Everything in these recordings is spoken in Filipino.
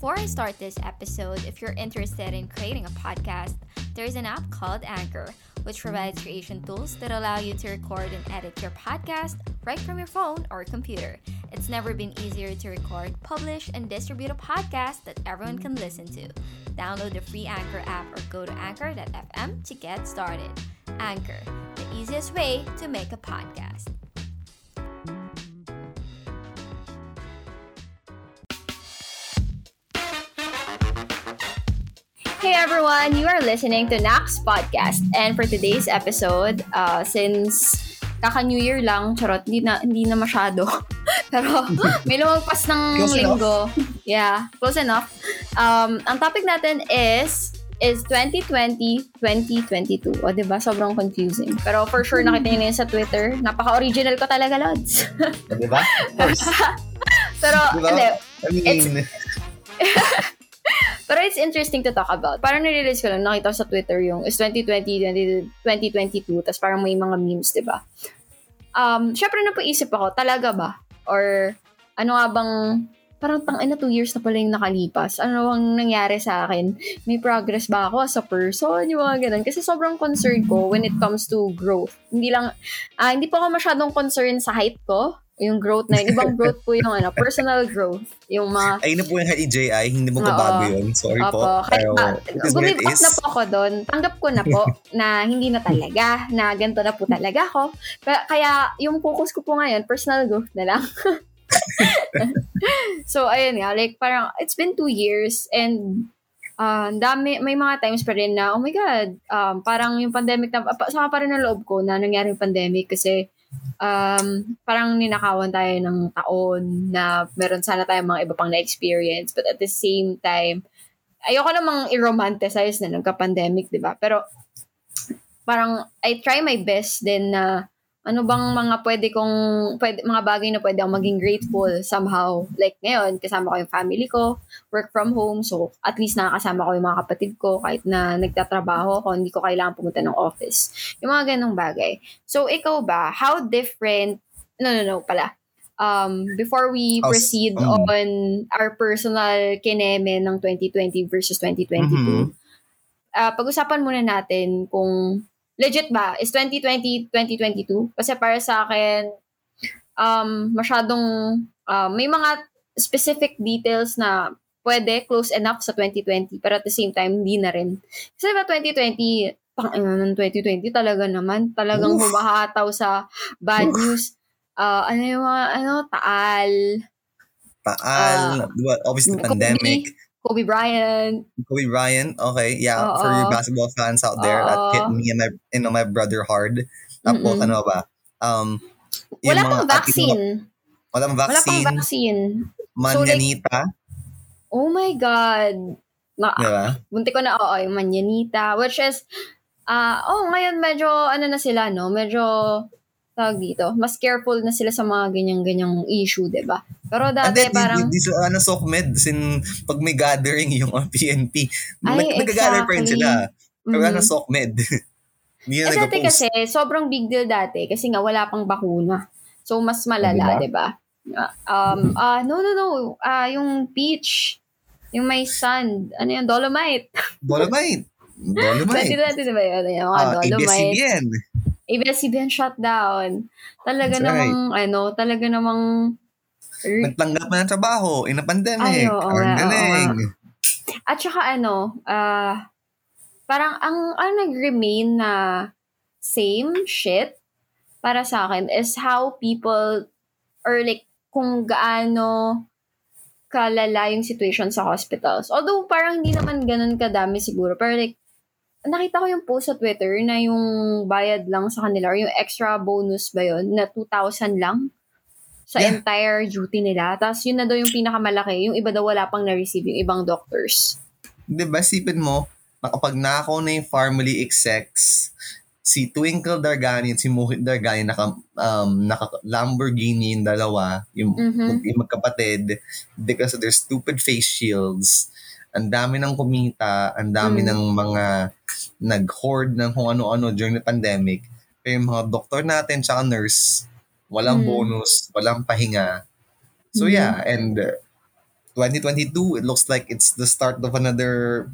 Before I start this episode, if you're interested in creating a podcast, there's an app called Anchor, which provides creation tools that allow you to record and edit your podcast right from your phone or computer. It's never been easier to record, publish, and distribute a podcast that everyone can listen to. Download the free Anchor app or go to anchor.fm to get started. Anchor, the easiest way to make a podcast. Hey everyone, you are listening to Nax Podcast. And for today's episode, uh, since kaka New Year lang, charot, hindi na, hindi na masyado. Pero may lumagpas ng Close linggo. Yeah, close enough. Um, ang topic natin is is 2020-2022. O, diba? Sobrang confusing. Pero for sure, nakita niyo na yun sa Twitter. Napaka-original ko talaga, Lods. Di ba? Of course. Pero, Diba? hindi. I mean, Pero it's interesting to talk about. Parang nare-realize ko lang, nakita ko sa Twitter yung is 2020, 2022, tapos parang may mga memes, di ba? Um, Siyempre, napaisip ako, talaga ba? Or ano nga bang, parang tang ina, two years na pala yung nakalipas. Ano bang nangyari sa akin? May progress ba ako as a person? Yung mga ganun. Kasi sobrang concerned ko when it comes to growth. Hindi lang, ah, hindi po ako masyadong concerned sa height ko. Yung growth na yun. Ibang growth po yung ano, personal growth. Yung mga ayun na po yung HJI, hindi mo Oo. babago yun. Sorry po. Opo, kahit Pero, gumipas is. na po ako doon. Tanggap ko na po na hindi na talaga, na ganito na po talaga ako. Kaya, kaya yung focus ko po ngayon, personal growth na lang. so, ayun nga, like parang, it's been two years and uh, dami, may mga times pa rin na, oh my God, um, parang yung pandemic na, sama pa rin ang loob ko na nangyari yung pandemic kasi um, parang ninakawan tayo ng taon na meron sana tayong mga iba pang na-experience. But at the same time, ayoko namang i-romanticize na nagka-pandemic, di ba? Pero parang I try my best din na ano bang mga pwede kong, pwede, mga bagay na pwede akong maging grateful somehow. Like ngayon, kasama ko yung family ko, work from home, so at least nakakasama ko yung mga kapatid ko kahit na nagtatrabaho ako, hindi ko kailangan pumunta ng office. Yung mga ganong bagay. So, ikaw ba, how different, no, no, no, pala. Um, before we How's- proceed um, on our personal kineme ng 2020 versus 2022, Mhm. ah, pag-usapan muna natin kung legit ba, is 2020, 2022? Kasi para sa akin, um, masyadong, ah, may mga specific details na pwede close enough sa 2020 pero at the same time hindi na rin. Kasi diba 2020, pang ano ng 2020 talaga naman, talagang Oof. humahataw sa bad Oof. news. Ah, ano yung mga, ano, taal, Taal, diba? obviously Kobe. pandemic. Kobe Bryant, Kobe Bryant, okay, yeah, Oo. for your basketball fans out there, that Oo. hit me and my, you know, my brother hard. Tapos, Mm-mm. ano ba? Um, wala pang at yung mga- vaccine. Walang Wala pang vaccine. vaccine. So, like, Oh my God. Na, di ba? bunti ko na, oo, yung manyanita. Which is, ah oh, ngayon medyo, ano na sila, no? Medyo, tawag dito, mas careful na sila sa mga ganyan-ganyang issue, di ba? Pero And dati then, parang, di, di, di, ano, SOCMED, sin, pag may gathering yung uh, PNP, Ay, nag, nag-gather pa rin exactly. sila. Pero mhm. ano, SOCMED. Hindi na Eh, dati kasi, sobrang big deal dati kasi nga wala pang bakuna. So, mas malala, Diba? di ba? Ah, um, ah no, no, no. Ah, yung peach, yung may sand, ano yung dolomite. Dolomite. Dolomite. 2020, di ba yun? Yung mga Ah, dolomite. ABS-CBN. ABS-CBN shutdown. Talaga That's namang, ano, talaga namang, Nagtanggap na ng trabaho in a pandemic. Ay, oo Ang nga, oo galing. at saka ano, ah, parang ang, ang nag-remain na same shit para sa akin is how people, or like, kung gaano kalala yung situation sa hospitals. Although, parang hindi naman ganun kadami siguro. Pero like, nakita ko yung post sa Twitter na yung bayad lang sa kanila or yung extra bonus ba yun na 2,000 lang sa Yeah. entire duty nila. Tapos yun na daw yung pinakamalaki. Yung iba daw wala pang na-receive yung ibang doctors. Di ba, sipin mo, nakapag nakaw na yung family execs, si Twinkle Dargani at si Mohit Dargani naka, um, naka Lamborghini yung dalawa, yung, Mhm. yung magkapatid, because of their stupid face shields. Ang dami ng kumita, ang dami Mm. ng mga nag-hoard ng kung ano-ano during the pandemic. Pero yung mga doktor natin tsaka nurse, walang Mm. bonus, walang pahinga. So Mhm. yeah, and uh, 2022, it looks like it's the start of another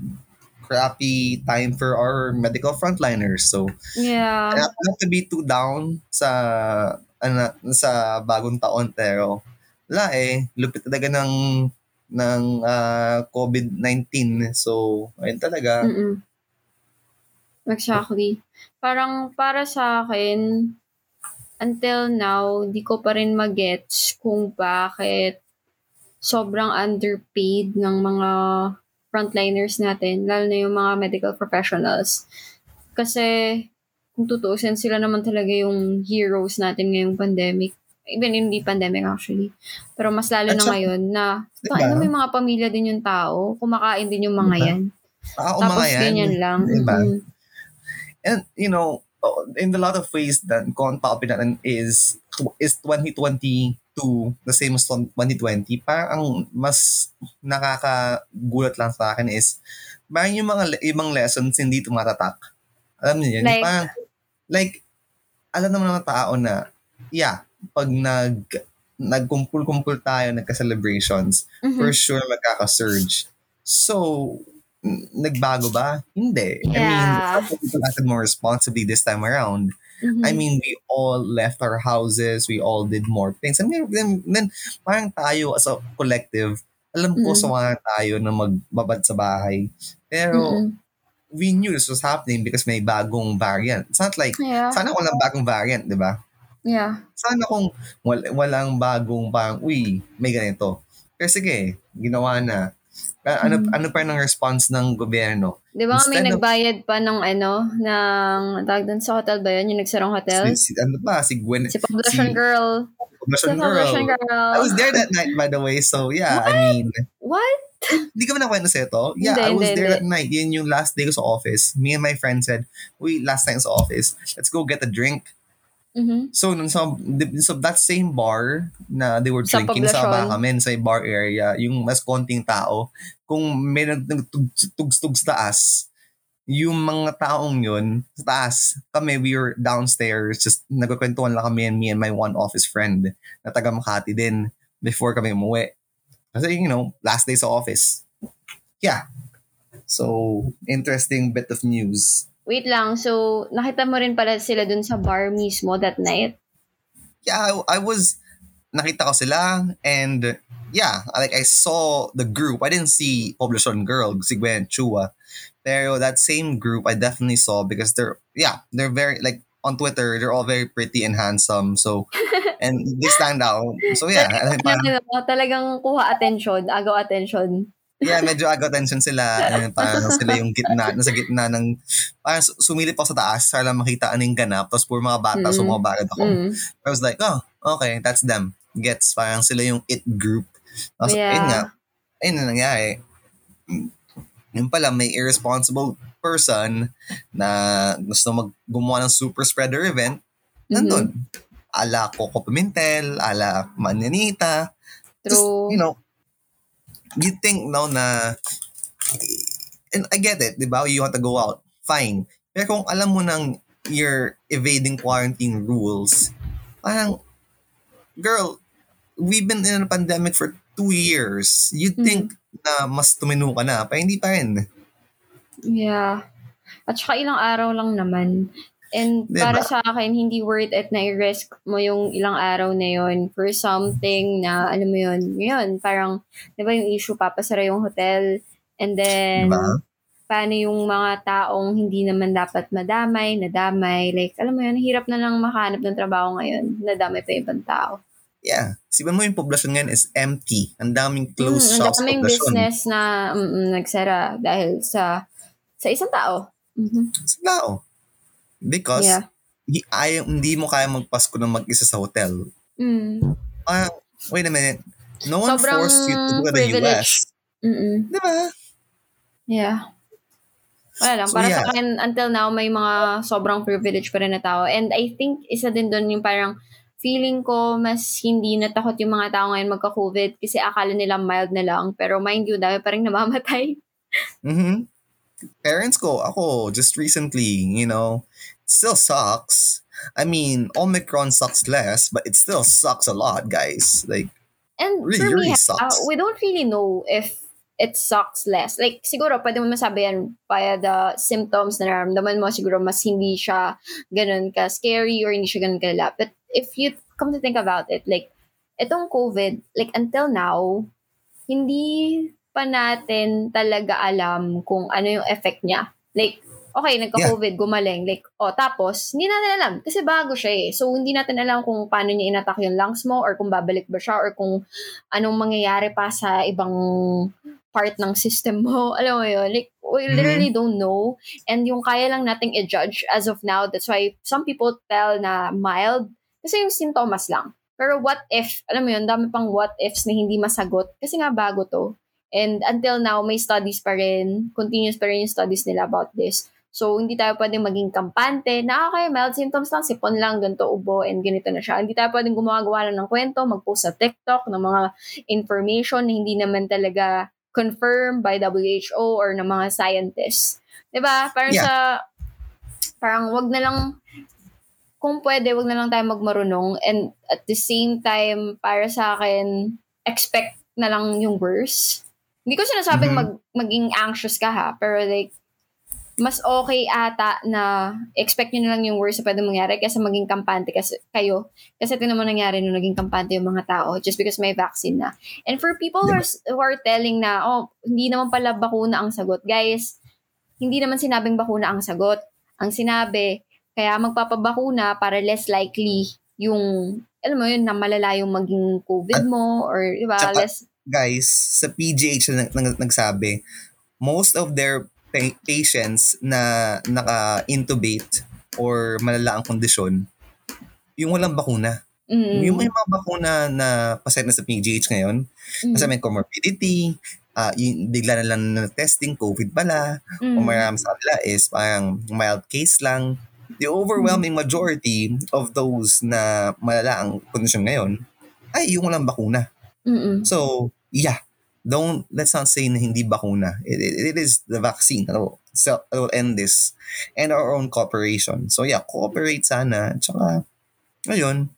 crappy time for our medical frontliners. So, Yeah. not, not to be too down sa ano, sa bagong taon pero wala eh lupit talaga ng ng ah, COVID-19 so ayun talaga Mm-mm. Exactly. Parang para sa akin, until now, di ko pa rin magets kung bakit sobrang underpaid ng mga frontliners natin, lalo na yung mga medical professionals. Kasi, kung tutuusin, sila naman talaga yung heroes natin ngayong pandemic. Even hindi pandemic actually. Pero mas lalo At na ngayon na, Diba? may mga pamilya din yung tao, kumakain din yung mga Diba? yan. ah, Tapos ganyan lang. Diba? Mm-mm. And you know in a lot of ways that topic natin is is 2022 the same as 2020 parang ang mas nakakagulat lang sa akin is parang yung mga ibang lessons hindi tumatatak alam niyo yun Like? parang like alam naman ng tao na yeah pag nag nagkumpul-kumpul tayo nagka-celebrations Mhm. for sure magkaka-surge. So, nagbago ba? Hindi. I mean, Yeah. people acted more responsibly this time around. Mhm. I mean, we all left our houses. We all did more things. I mean, then, then parang tayo as a collective, alam ko Mm. sawa tayo na magbabad sa bahay. Pero, Mm-mm. we knew this was happening because may bagong variant. It's not like, Yeah. sana walang bagong variant, di ba? Yeah. sana kung wal- walang bagong parang, uy, may ganito. Pero sige, ginawa na. Ah, Ano, Mm. ano pa ng response ng gobyerno? Di ba may of- nagbayad pa ng ano, ng, tawag doon sa hotel ba yun? Yung nagsarang hotel? Si, si, ano pa, si Gwen, Si Poblacion si- Girl. Si Poblacion Girl. Girl. I was there that night, by the way. So, yeah, I mean, What? hindi ka ba nakwento sa ito? Yeah, Hindi, I was hindi, there hindi. that night. Yun yung last day ko sa office. Me and my friend said, uy, last night sa office, let's go get a drink. Mhm. So, nung sa, so that same bar na they were Sa drinking sa Poblacion. baba kami, sa bar area, yung mas konting tao, kung may nagtugstug sa taas, yung mga taong yun, sa taas, kami, we were downstairs, just nagkakwentuhan lang kami and me and my one office friend na taga Makati din before kami umuwi. Kasi, you know, last day sa office. Yeah. So, interesting bit of news. Wait lang. So, nakita mo rin pala sila dun sa bar mismo that night? yeah, I, I was nakita ko sila and yeah, like I saw the group. I didn't see Poblacion Girl, si Gwen Chua. Pero that same group I definitely saw because they're yeah, they're very like on Twitter, they're all very pretty and handsome. So and they stand out. So yeah, parang, talagang kuha attention, agaw attention. Yeah, medyo aga attention sila. And parang sila yung gitna, nasa gitna ng parang su- sumilip ako sa taas para makita ano yung ganap. Tapos puro mga bata, Mm. mga bagad ako. Mm. I was like, oh, okay, that's them. Gets, parang sila yung it group. Tapos, Yeah. ayun nga, ayun na nangyari. Yun pala, may irresponsible person na gusto mag gumawa ng super spreader event, nandun. Ala Coco Pimentel, ala Manyanita. Just, True. you know, you think no na, and I get it, di ba? You want to go out, fine. Pero kung alam mo nang you're evading quarantine rules, parang, girl, we've been in a pandemic for two years. You'd Mhm. think na mas tumino ka na, pero hindi pa rin. Yeah. At saka ilang araw lang naman. And Diba? para sa akin, hindi worth it na i-risk mo yung ilang araw na yon for something na, alam mo yun, yun, parang, di ba yung issue, papasara yung hotel, and then, Diba? paano yung mga taong hindi naman dapat madamay, nadamay, like, alam mo yun, hirap na lang makahanap ng trabaho ngayon, nadamay pa ibang tao. Yeah. Sipan mo yung poblasyon ngayon is empty. Ang daming closed Mm, ang shops sa daming poblasyon. business na mm, mm, nagsara dahil sa sa isang tao. Mhm. Sa tao. Because, Yeah. hi- ayaw, hindi mo kaya magpasko ng mag-isa sa hotel. Mm. Ah, wait a minute. No one Sobrang forced you to go to the privilege. US. Mm-mm. Di ba? Yeah. Wala lang. So, para yeah. sa akin, until now, may mga sobrang privilege pa rin na tao. And I think, isa din doon yung parang feeling ko mas hindi natakot yung mga tao ngayon magka-COVID kasi akala nila mild na lang. Pero mind you, dami pa rin namamatay. Mm-hmm. Parents ko, ako, just recently, you know, still sucks. I mean, Omicron sucks less, but it still sucks a lot, guys. Like, And Really, for me, really uh, sucks. we don't really know if it sucks less. Like, siguro, pwede mo masabi yan via the symptoms na nararamdaman mo. Siguro, mas hindi siya ganun ka-scary or hindi siya ganun kalala. But if you come to think about it, like, itong COVID, like, until now, hindi pa natin talaga alam kung ano yung effect niya. Like, okay, nagka-COVID, gumaling. Like, oh, tapos, hindi natin alam. Kasi bago siya eh. So, hindi natin alam kung paano niya inattack yung lungs mo or kung babalik ba siya or kung anong mangyayari pa sa ibang part ng system mo. Alam mo yun? Like, we literally don't know. And yung kaya lang nating i-judge as of now, that's why some people tell na mild kasi yung sintomas lang. Pero what if, alam mo yun, dami pang what ifs na hindi masagot kasi nga bago to. And until now, may studies pa rin, continuous pa rin yung studies nila about this. So, hindi tayo pwedeng maging kampante na, okay, mild symptoms lang, sipon lang, ganito, ubo, and ganito na siya. Hindi tayo pwedeng gumagawa lang ng kwento, mag-post sa TikTok ng mga information na hindi naman talaga confirmed by WHO or ng mga scientists. ba? Parang Yeah. sa, parang wag na lang, kung pwede, wag na lang tayo magmarunong. And at the same time, para sa akin, expect na lang yung worst. Hindi ko sinasabing Mhm. mag, maging anxious ka ha, pero like, mas okay ata na expect nyo na lang yung worst na pwede mangyari kaysa maging kampante kasi, kayo. Kasi ito naman nangyari nung naging kampante yung mga tao just because may vaccine na. And for people who, are, who are telling na, oh, hindi naman pala bakuna ang sagot. Guys, hindi naman sinabing bakuna ang sagot. Ang sinabi, kaya magpapabakuna para less likely yung, alam mo yun, na malala yung maging COVID mo or, di ba, less, guys, sa PGH na nag, nag- nagsabi, most of their pa- patients na naka-intubate or malala ang kondisyon, yung walang bakuna. mm, Yung may mga bakuna na paset na sa PGH ngayon, mm, kasi may comorbidity, ah yung bigla na lang na testing, COVID pala, mm, o marami sa kanila is parang mild case lang. The overwhelming majority of those na malala ang kondisyon ngayon ay yung walang bakuna. mm, So, yeah. Don't, let's not say na hindi bakuna. It, it, it is the vaccine that will, so, that will end this. And our own cooperation. So, yeah, cooperate sana. Tsaka, ayun.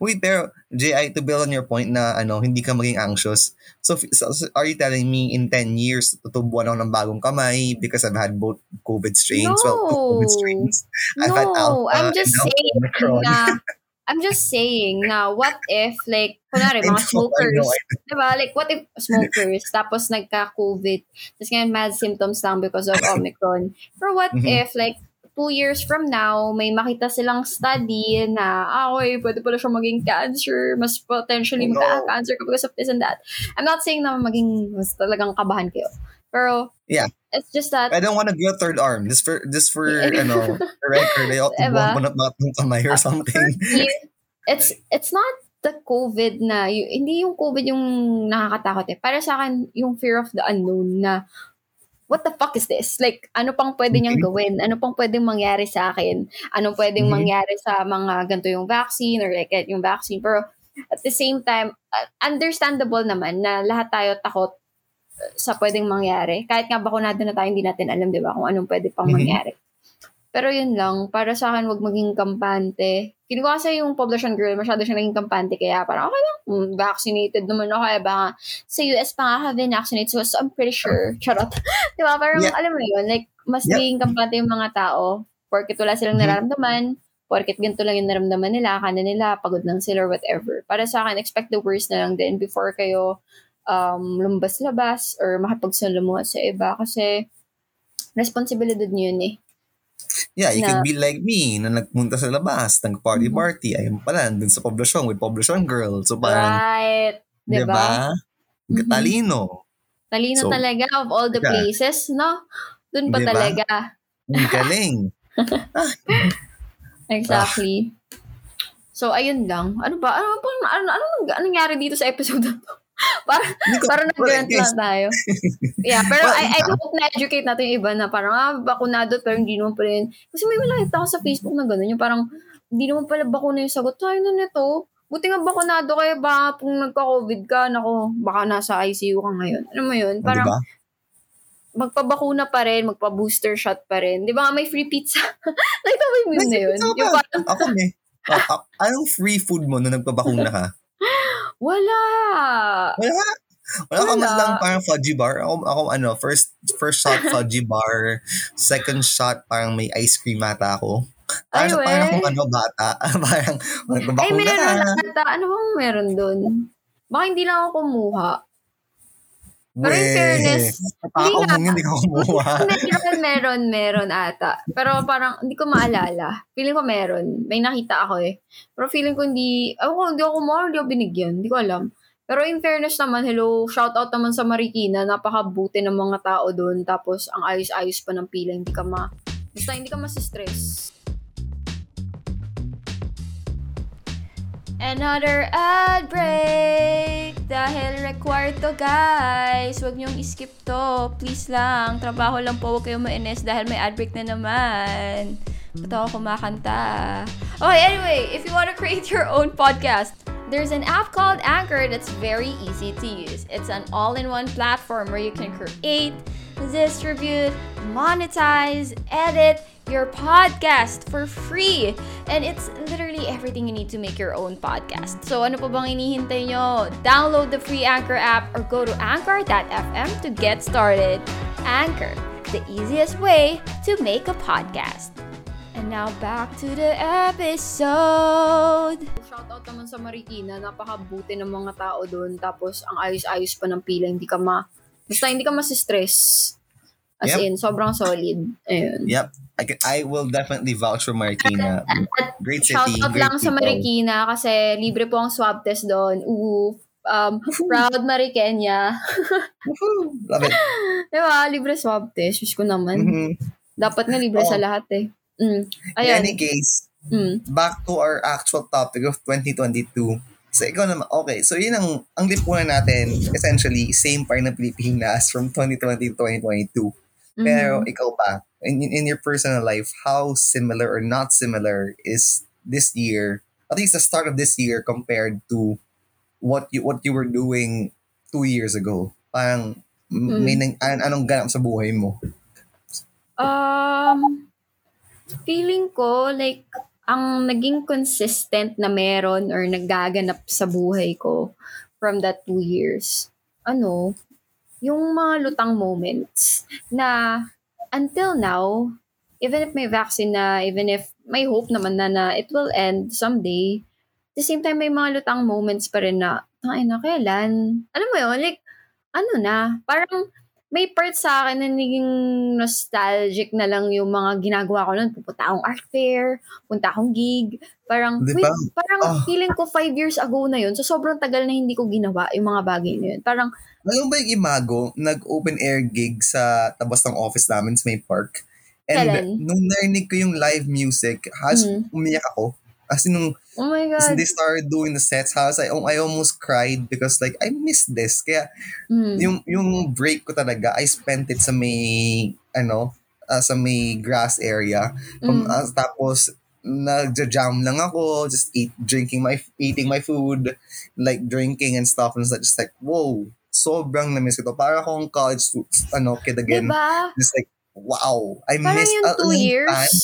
Wait, pero, J.I., to build on your point na, ano, hindi ka maging anxious. So, so, are you telling me in 10 years, tutubuan ako ng bagong kamay because I've had both COVID strains? Well, two COVID No. strains. I've had No, Alpha I'm just saying Omicron. na, I'm just saying na what if, like, kunwari, mga smokers, know, I diba? Like, what if smokers, tapos nagka-COVID, tapos ngayon mad symptoms lang because of Omicron. Pero what Mhm. if, like, two years from now, may makita silang study na, ah, okay, pwede pala siya maging cancer, mas potentially Oh, no. magka-cancer ka because of this and that. I'm not saying na maging, mas talagang kabahan kayo. Pero, Yeah. it's just that, I don't want to grow a third arm. Just for, just for, ano, the record. I ought to Diba? mo na mga kamay or something. you- it's it's not the COVID na, y- hindi yung COVID yung nakakatakot eh. Para sa akin, yung fear of the unknown na, what the fuck is this? Like, ano pang pwede niyang gawin? Ano pang pwedeng mangyari sa akin? Ano pwedeng Mhm. mangyari sa mga ganito yung vaccine or like yung vaccine? Pero at the same time, uh, understandable naman na lahat tayo takot sa pwedeng mangyari. Kahit nga bakunado na tayo, hindi natin alam, di ba, kung anong pwede pang Mhm. mangyari. Pero yun lang, para sa akin, wag maging kampante. Kinuha ko kasi yung poblacion girl, masyado siya naging kampante, kaya parang okay lang, mm, vaccinated naman ako, kaya baka sa US pa nga have been vaccinated, so, so I'm pretty sure, charot. Di ba? Parang, Yeah. alam mo yun, like, mas Yeah. naging kampante yung mga tao, porket wala silang Mhm. nararamdaman, porket ganito lang yung naramdaman nila, kana nila, pagod lang sila or whatever. Para sa akin, expect the worst na lang din before kayo um, lumbas-labas or makipagsalamuha sa iba kasi responsibilidad nyo yun eh. Yeah, you Na- could be like me na nagpunta sa labas, nag-party-party, ayun pala, dun sa poblasyon with poblasyon girl. So parang, right. di Diba? ba? Mhm. Talino. Talino So, talaga of all the yeah. places, no? Doon pa Diba? talaga. Ang galing. Exactly. So, ayun lang. Ano ba? Ano? Ano, ano, ano, ano nangyari dito sa episode na to? Para, Hindi ko- para nag-grant lang tayo. Yeah, pero Well, I, I yeah. hope na-educate natin yung iba na parang, ah, bakunado pero hindi naman pala yun. Kasi may nakita ako sa Facebook na gano'n, yung parang, hindi naman pala bakuna yung sagot. Ay, ano nito? Buti nga bakunado kaya ba kung nagka-COVID ka, nako, baka nasa ICU ka ngayon. Ano mo yun? Parang, diba? magpabakuna pa rin, magpa-booster shot pa rin. Di ba nga may free pizza? Nakita mo yung meme na yun? May Yung parang, Ako, me. Ah, ah, anong free food mo nung nagpabakuna ka? Wala! Wala. Wala ka man Wala. lang parang fudgy bar. Ako, ako ano, first first shot fudgy bar. Second shot parang may ice cream ata ako. Ay, Parang, parang kung ano, bata. parang, Ay, bakuna meron na. lang ata. Ano bang meron dun? Baka hindi lang ako kumuha. Pero in fairness, hindi nga. hindi ka kumuha. meron, meron, meron ata. Pero parang hindi ko maalala. Feeling ko meron. May nakita ako eh. Pero feeling ko hindi, ako hindi ako kumuha, hindi ako binigyan. Hindi ko alam. Pero in fairness naman, hello, shout out naman sa Marikina. Napakabuti ng mga tao doon. Tapos ang ayos-ayos pa ng pila. Hindi ka ma... Basta hindi ka masistress. Another ad break! Dahil required to guys. Huwag niyong skip to. Please lang. Trabaho lang po. Huwag kayong mainis dahil may ad break na naman. Ba't ako kumakanta? Okay, anyway. If you want to create your own podcast, there's an app called Anchor that's very easy to use. It's an all-in-one platform where you can create, distribute, monetize, edit your podcast for free. And it's literally everything you need to make your own podcast. So ano pa bang inihintay nyo? Download the free Anchor app or go to anchor.fm to get started. Anchor, the easiest way to make a podcast. And now back to the episode. Shout out naman sa Marikina. Napakabuti ng mga tao doon. Tapos ang ayos-ayos pa ng pila. Hindi ka ma... Basta hindi ka masistress. As Yep. in, sobrang solid. Ayun. Yep. I, can, I will definitely vouch for Marikina. Great city. Shout out lang sa people. Marikina kasi libre po ang swab test doon. Ooh. Um, proud Marikenya. Love it. diba? Libre swab test. Diyos ko naman. Mhm. Dapat nga libre Oo. sa lahat eh. Mm. In Ayan. any case, Mm. back to our actual topic of 2022. So, ikaw naman, okay. So, yun ang, ang lipunan natin, essentially, same pa ng Pilipinas from 2020 to 2022. Pero, Mhm. ikaw pa, in, in your personal life, how similar or not similar is this year, at least the start of this year compared to what you what you were doing two years ago? Parang, Mm. may nang, an- anong ganap sa buhay mo? Um, feeling ko, like, ang naging consistent na meron or nagaganap sa buhay ko from that two years, ano, yung mga lutang moments na until now, even if may vaccine na, even if may hope naman na na it will end someday, at the same time, may mga lutang moments pa rin na, ay na, kailan? Alam mo yun, like, ano na, parang may part sa akin na naging nostalgic na lang yung mga ginagawa ko noon. Pupunta akong art fair, punta akong gig. Parang, Di wait, parang Ah. feeling ko five years ago na yun. So, sobrang tagal na hindi ko ginawa yung mga bagay na yun. Parang, mo ba yung Imago, nag-open air gig sa tabas ng office namin sa may park. And Kailan? nung narinig ko yung live music, has Mhm. umiyak ako. As in, nung oh my God. they started doing the sets, house, I, I almost cried because like, I missed this. Kaya Mm. yung, yung break ko talaga, I spent it sa may, ano, ah, sa may grass area. Um, Mm. ah, tapos, nagja-jam lang ako, just eat, drinking my, eating my food, like drinking and stuff. And it's just like, whoa, sobrang na-miss ko to. Para akong college, ano, kid again. Diba? Just like, wow, I Parang missed yung two years. time,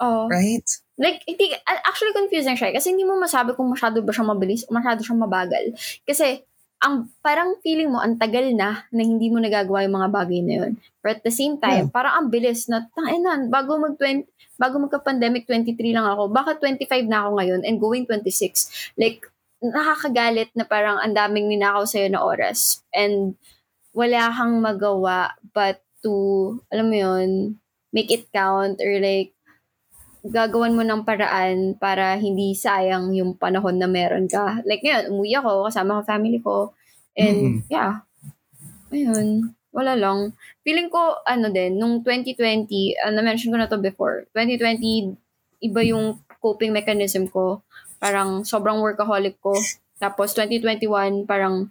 Oh. right? Like, hindi, actually confusing siya eh. kasi hindi mo masabi kung masyado ba siyang mabilis o masyado siyang mabagal. Kasi, ang parang feeling mo, ang tagal na na hindi mo nagagawa yung mga bagay na yun. But at the same time, parang ang bilis na, tangina, bago mag 20, bago magka-pandemic, 23 lang ako. Bakit 25 na ako ngayon and going 26? Like, nakakagalit na parang ang daming ninakaw sa'yo na oras. And wala kang magawa but to, alam mo yun, make it count or like, gagawan mo ng paraan para hindi sayang yung panahon na meron ka. Like ngayon, umuwi ako, kasama ko family ko. And yeah, ayun, wala lang. Feeling ko, ano din, nung 2020, uh, na-mention ko na to before, 2020, iba yung coping mechanism ko. Parang sobrang workaholic ko. Tapos 2021, parang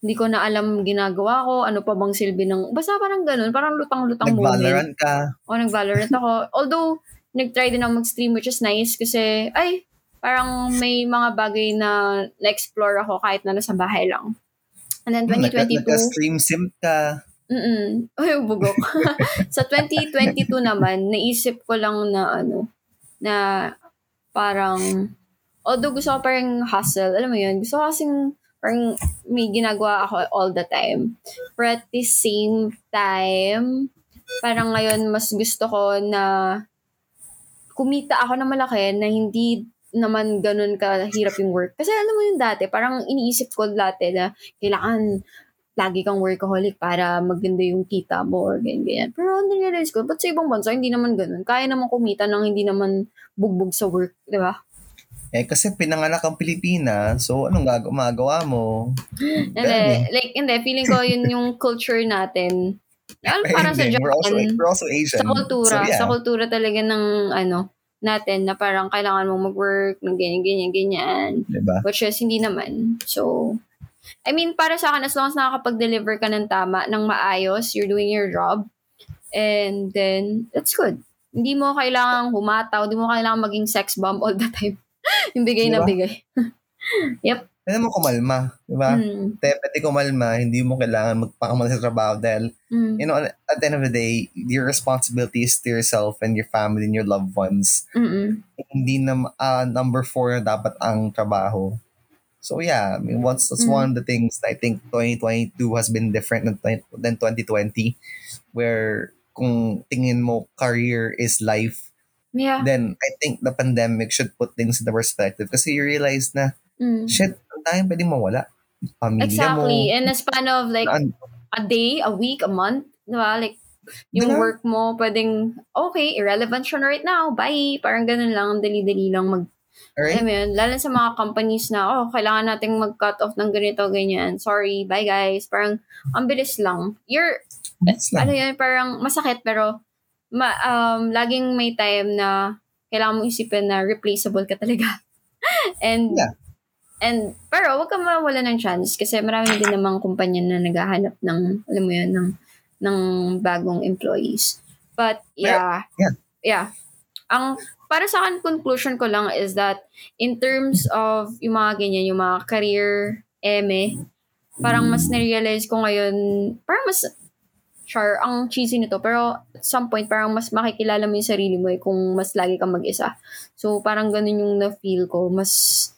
hindi ko na alam ginagawa ko, ano pa bang silbi ng, basta parang ganun, parang lutang-lutang moment. Nag-Valorant ka. O, nag-Valorant ako. Although, nag-try din ako mag-stream which is nice kasi, ay, parang may mga bagay na na-explore ako kahit na nasa bahay lang. And then Hmm, nag- 2022, Nagka-stream simp ka. mm ay, bugok. sa 2022 naman, naisip ko lang na ano, na parang, although gusto ko parang hustle, alam mo yun, gusto ko kasing Parang may ginagawa ako all the time. But at the same time, parang ngayon mas gusto ko na kumita ako na malaki na hindi naman ganun kahirap yung work. Kasi alam mo yung dati, parang iniisip ko dati na kailangan lagi kang workaholic para maganda yung kita mo or ganyan, ganyan. Pero narealize ko, ba't sa ibang bansa, hindi naman ganun. Kaya naman kumita nang hindi naman bugbog sa work, di ba? Eh, kasi pinanganak ang Pilipinas, so anong gag- magawa mo? Hindi, like, hindi, feeling ko yun yung culture natin. Lalo Eh, para sa hindi, we're also, Japan, we're also Asian. sa kultura, So, yeah. sa kultura talaga ng, ano, natin na parang kailangan mong mag-work, ng ganyan, ganyan, ganyan. Diba? Which is, hindi naman. So, I mean, para sa akin, as long as nakakapag-deliver ka ng tama, ng maayos, you're doing your job, and then, that's good. Hindi mo kailangang humataw, hindi mo kailangang maging sex bomb all the time. yung bigay na Diba? bigay. Pwede mo kumalma, diba? Mm, Te, pwede kumalma, hindi mo kailangan magpakamal sa trabaho dahil, mm, you know, at the end of the day, your responsibility is to yourself and your family and your loved ones. mm, Hindi na, ah, number four na dapat ang trabaho. So yeah, I mean, once that's Mm. one of the things that I think 2022 has been different than, than 2020, where kung tingin mo career is life, Yeah. then I think the pandemic should put things into perspective kasi you realize na, Mm. shit, ang dahil pwede mawala. Pamilya Exactly. mo. In a span of like an- a day, a week, a month, di ba? Like, yung Diba? work mo, pwedeng, okay, irrelevant siya na right now, bye. Parang ganun lang, dali-dali lang mag, Alright? alam mo yun, lalo sa mga companies na, oh, kailangan nating mag-cut off ng ganito, ganyan. Sorry, bye guys. Parang, ang bilis lang. You're, That's lang. ano yun, parang masakit, pero, ma, um, laging may time na kailangan mo isipin na replaceable ka talaga. And, Yeah. And, pero wag ka mawala ng chance kasi marami din namang kumpanya na naghahanap ng, alam mo yun, ng, ng bagong employees. But, yeah. yeah. Yeah. Ang, para sa akin, conclusion ko lang is that in terms of yung mga ganyan, yung mga career, eme, parang mas na-realize ko ngayon, parang mas, char, ang cheesy nito, pero at some point, parang mas makikilala mo yung sarili mo eh, kung mas lagi kang mag-isa. So, parang ganun yung na-feel ko. Mas,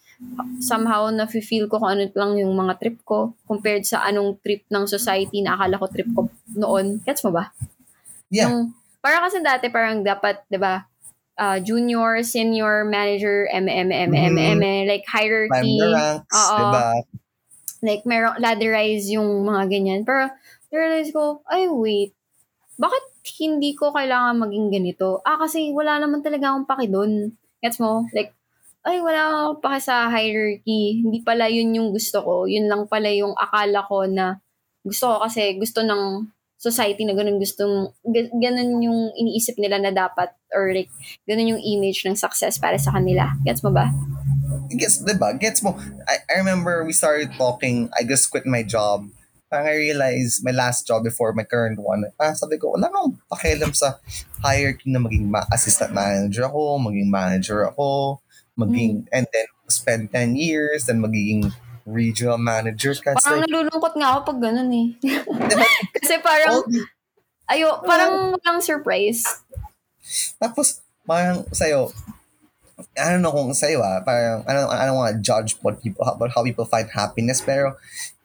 somehow, na-feel ko kung ano lang yung mga trip ko compared sa anong trip ng society na akala ko trip ko noon. Gets mo ba? Yeah. Yung, para kasi dati parang dapat, 'di ba? ah, junior, senior, manager, M, M, M, M, Mhm. M, like hierarchy, ranks, Oo. diba? like meron ladderize yung mga ganyan. Pero realize ko, ay wait, bakit hindi ko kailangan maging ganito? Ah, kasi wala naman talaga akong paki doon. Gets mo? Like, ay, wala akong sa hierarchy. Hindi pala yun yung gusto ko. Yun lang pala yung akala ko na gusto ko kasi gusto ng society na ganun gustong, ga- ganun yung iniisip nila na dapat or like, ganun yung image ng success para sa kanila. Gets mo ba? Gets, diba? Gets mo. I, I remember we started talking, I just quit my job. Parang I realized my last job before my current one, parang sabi ko, wala nang pakialam sa hierarchy na maging ma- assistant manager ako, maging manager ako, maging, Mm. and then spend 10 years, then magiging regional manager. Kasi Parang like, nalulungkot nga ako pag ganun eh. diba? Kasi parang, all ayo, parang walang surprise. Tapos, parang sa'yo, I don't know kung sa'yo ah, parang, I don't, I don't want to judge what people, about how people find happiness, pero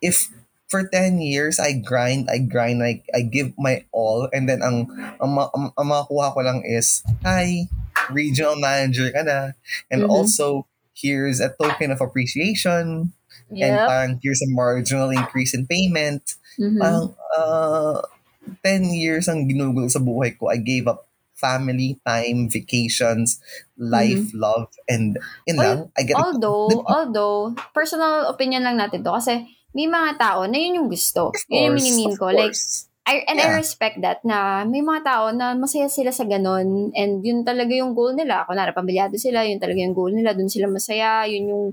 if for 10 years, I grind, I grind, I, I give my all, and then ang, ang, ang, ang makuha ko lang is, hi, regional manager ka na, and Mhm. also, here's a token of appreciation, and Yep. parang here's a marginal increase in payment, Mhm. parang uh, 10 years ang ginugol sa buhay ko. I gave up family, time, vacations, life, love, and yun lang. I get although, Diba? although, personal opinion lang natin to kasi may mga tao na yun yung gusto. Of Yun yung course, of ko. Like, course. I, and I Yeah. respect that na may mga tao na masaya sila sa ganun and yun talaga yung goal nila. Kunwari, pamilyado sila, yun talaga yung goal nila. Doon sila masaya, yun yung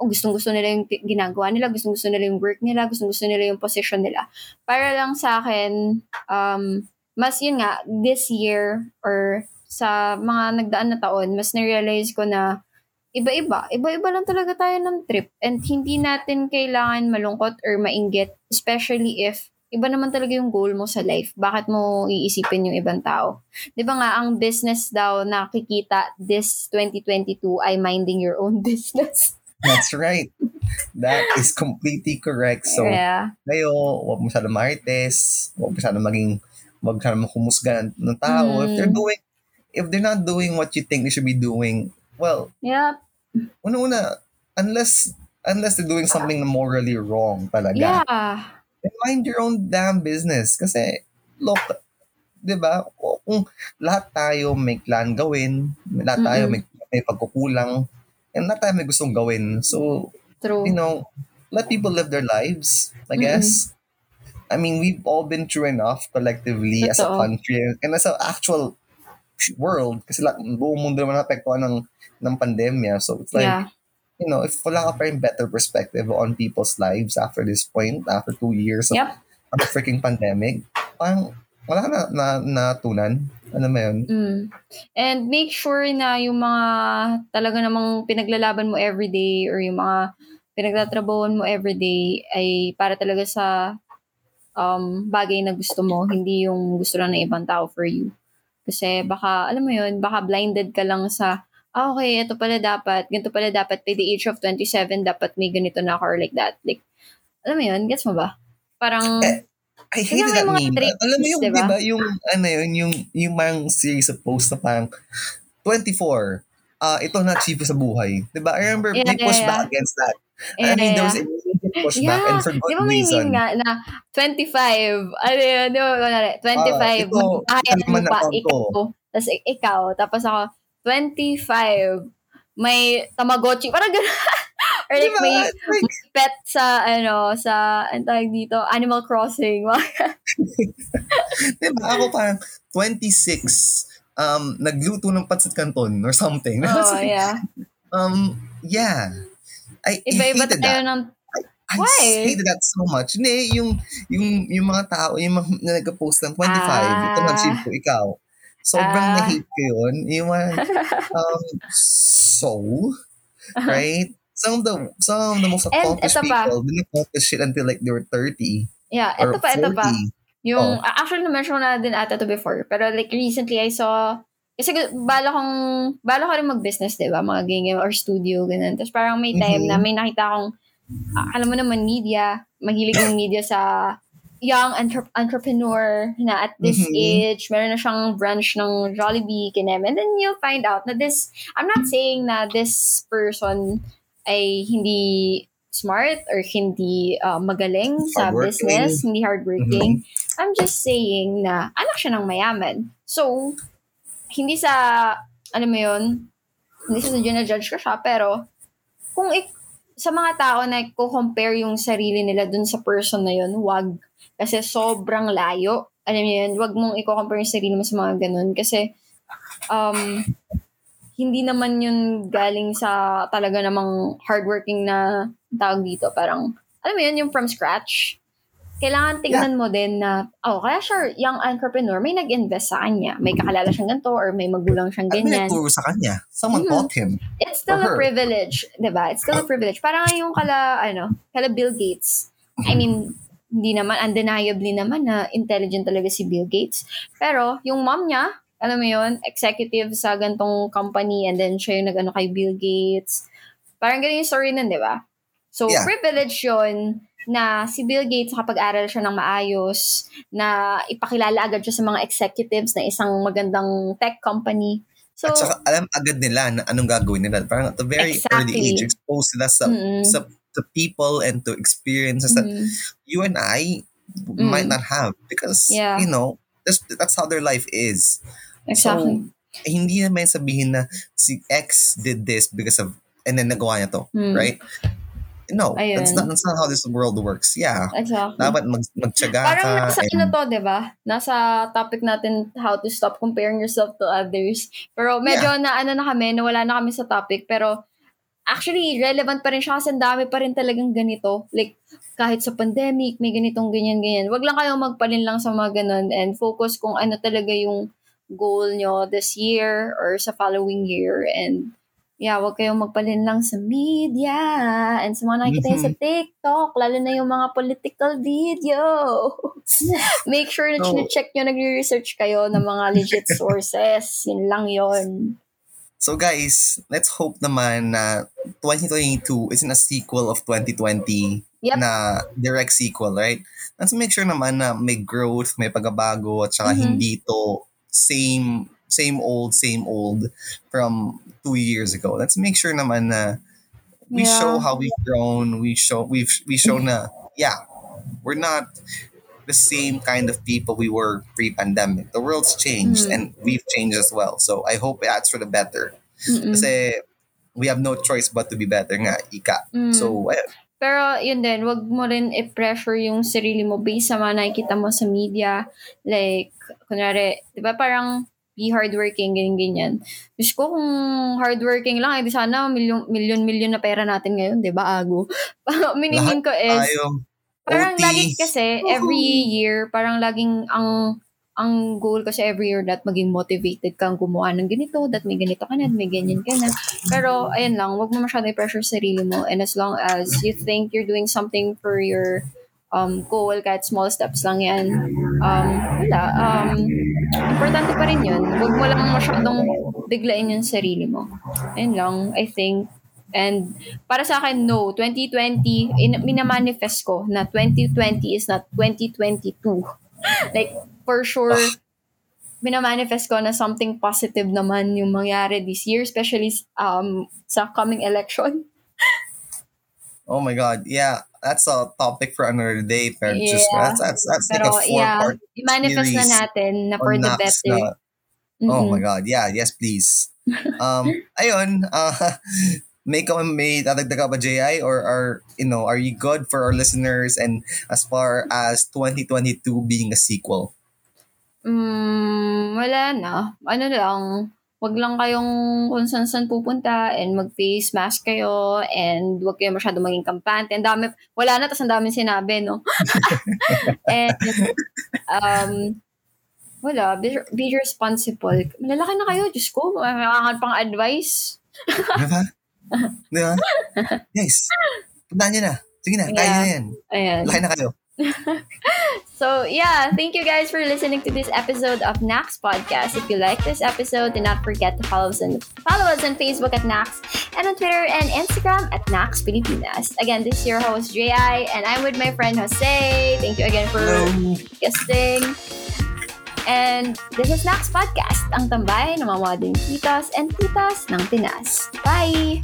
oh, gustong-gusto nila yung ginagawa nila, gustong-gusto nila yung work nila, gustong-gusto nila yung position nila. Para lang sa akin, um, mas yun nga, this year or sa mga nagdaan na taon, mas na-realize ko na iba-iba. Iba-iba lang talaga tayo ng trip. And hindi natin kailangan malungkot or mainggit, especially if iba naman talaga yung goal mo sa life. Bakit mo iisipin yung ibang tao? Di ba nga, ang business daw nakikita this 2022 ay minding your own business. That's right. That is completely correct. So, yeah. kayo, huwag mo masyadong marites, huwag mo masyadong maging, huwag ka naman humusga ng, tao. If they're Mm. doing, if they're not doing what you think they should be doing, well, Yep. una-una, unless, unless they're doing something morally wrong talaga, Yeah. Mind your own damn business. Kasi, look, di ba, kung lahat tayo may plan gawin, lahat tayo Mm-mm. may, may pagkukulang, and lahat tayo may gustong gawin. So, True. you know, let people live their lives, I guess. I mean, we've all been through enough collectively as a Totoo. country and as an actual world kasi la, buong mundo naman napektuhan ng, ng pandemya. So it's like, yeah. You know, if wala ka pa rin better perspective on people's lives after this point, after two years of, Yep. of the freaking pandemic, parang wala na, na natunan. Ano mo yun? Mm. And make sure na yung mga talaga namang pinaglalaban mo everyday or yung mga pinagtatrabawan mo everyday ay para talaga sa um, bagay na gusto mo, hindi yung gusto lang ng ibang tao for you. Kasi baka, alam mo yun, baka blinded ka lang sa, ah, okay, ito pala dapat, ganito pala dapat, by the age of 27, dapat may ganito na ako or like that. Like, alam mo yun, gets mo ba? Parang, Eh, I may that mga meme. tricks, Alam mo yung, diba? di ba, yung, ano yun, yung, yung parang series of posts na parang 24, ah ito na achieve ko sa buhay. Di ba? I remember Yeah, may yeah, pushback yeah. against that. eh, I mean, there was a immediate pushback Yeah. and for Di good ba may reason. meme nga na 25, ano yun, di ba, kunwari, 25, Ah, ito, ano mo man pa, tapos ikaw, tapos ako, 25, may Tamagotchi, parang gano'n. Or like, Diba? may, may pet sa, ano, sa, ang tawag dito, Animal Crossing. diba? Ako parang 26, um, nagluto ng pancit canton or something. oh, yeah. um, yeah. I Iba-iba hated tayo that. ng, I Why? hated that so much. Hindi, yung, yung, yung mga tao, yung mga na nag-post ng 25, ito Ah. na-achieve ko, ikaw. Sobrang Ah. na-hate ko yun. Yung mga, um, so, right? Some of the, some of the most And accomplished ito pa. people didn't accomplish shit until like they were 30 yeah, or ito pa, ito 40. pa. Yung, Oh. actually, na-mention ko na din ata to before. Pero like, recently, I saw, kasi bala kong, bala ko rin mag-business, di ba? Mga ganyan, or studio, ganun. Tapos parang may time Mhm. na may nakita akong, alam mo naman, media, mahilig yung media sa young entre- entrepreneur na at this Mhm. age, meron na siyang branch ng Jollibee, kinem. And then you'll find out na this, I'm not saying na this person ay hindi smart or hindi uh, magaling sa business, hindi hardworking. I'm just saying na anak siya ng mayaman. So, hindi sa, ano mo yun, hindi sa judge ko siya, pero kung ik- sa mga tao na ko-compare yung sarili nila dun sa person na yun, wag. Kasi sobrang layo. Alam niyo yun, wag mong i-compare yung sarili mo sa mga ganun. Kasi, um, hindi naman yun galing sa talaga namang hardworking na tawag dito. Parang, alam mo yun, yung from scratch. Kailangan tignan mo din na, oh, kaya siya, young entrepreneur, may nag-invest sa kanya. May kakalala siyang ganito or may magulang siyang ganyan. nagturo sa kanya? Someone Mhm. taught him. It's still For her. a privilege, 'di ba? It's still a privilege. Parang yung kala ano, kala Bill Gates. I mean, hindi naman undeniably naman na intelligent talaga si Bill Gates. Pero yung mom niya, alam mo yun, executive sa gantong company and then siya yung nag-ano kay Bill Gates. Parang ganun yung story nun, di ba? So, Yeah. privilege yun na si Bill Gates nakapag-aral siya ng maayos, na ipakilala agad siya sa mga executives na isang magandang tech company. So, At saka alam agad nila na anong gagawin nila. Parang at a very early Exactly. age, exposed sila sa, mm, sa to people and to experiences that mm. you and I might not have because Yeah. you know that's that's how their life is. Exactly. So hindi naman sabihin na si X did this because of and then nagawa niya to, Hmm. right? No, Ayun. that's not that's not how this world works. Yeah. exactly. Dapat mag magtiyaga Parang ka. nasa and- ano to, di ba? Nasa topic natin, how to stop comparing yourself to others. Pero medyo na ano na kami, nawala na kami sa topic. Pero actually, relevant pa rin siya kasi ang dami pa rin talagang ganito. Like, kahit sa pandemic, may ganitong ganyan-ganyan. Wag lang kayong magpalin lang sa mga ganun and focus kung ano talaga yung goal nyo this year or sa following year. And yeah, wag kayong magpalin lang sa media and sa mga nakikita nyo sa TikTok, lalo na yung mga political videos. Make sure na No. check nyo, nagre-research kayo ng mga legit sources. Yun lang yon So guys, let's hope naman na 2022 isn't a sequel of 2020 Yep. na direct sequel, right? Let's make sure naman na may growth, may pagbabago, at saka Mhm. hindi to same same old, same old from two years ago. Let's make sure naman na we Yeah. show how we've grown. We show we've we show na yeah, we're not the same kind of people we were pre-pandemic. The world's changed Mhm. and we've changed as well. So I hope that's for the better. Mm-mm. Kasi we have no choice but to be better nga, ika. Mm. So, ayun. Pero yun din, wag mo rin i-pressure yung sarili mo based sa mga nakikita mo sa media. Like, kunwari, di ba parang be hardworking, ganyan-ganyan. Diyos ko, kung hardworking lang, edi sana milyon, milyon, milyon na pera natin ngayon, di ba, ago? Miningin ko is, tayo. Parang OT. lagi kasi, every year, parang laging ang ang goal kasi every year that maging motivated kang gumawa ng ganito, that may ganito ka na, may ganyan ka na. Pero, ayun lang, wag mo masyado i-pressure sa sarili mo. And as long as you think you're doing something for your um, goal, kahit small steps lang yan, um, wala. Um, importante pa rin yun. Wag mo lang masyadong biglain yung sarili mo. Ayun lang, I think. And para sa akin, no. 2020, in, minamanifest ko na 2020 is not 2022. like, for sure, minamanifest ko na something positive naman yung mangyari this year, especially um, sa coming election. Oh my God. Yeah, that's a topic for another day. Pero just, Yeah. that's, that's, that's like Pero a yeah, four-part i-manifest na series natin na for the better. na- Oh Mhm. my God. Yeah, yes please. Um, ayun, uh, may ka may dadagdag ba JI or are you know are you good for our listeners and as far as 2022 being a sequel Mm, wala na. Ano lang, wag lang kayong kung saan saan pupunta and mag-face mask kayo and wag kayo masyado maging kampante. Ang dami, wala na, tas ang dami sinabi, no? and, um, wala, be, be responsible. Malalaki na kayo, Diyos ko, makakakan pang advice. di ba di ba puntahan nyo na sige na kaya Yeah. nyo na yan Ayan. laki na kayo So, yeah, thank you guys for listening to this episode of Nax Podcast. If you like this episode, do not forget to follow us on, follow us on Facebook at Nax and on Twitter and Instagram at Nax Pilipinas. Again, this is your host, J.I., and I'm with my friend Jose. Thank you again for Hello. guesting. And this is Nax Podcast, ang tambay ng mga modern titos and titas ng Pinas. Bye!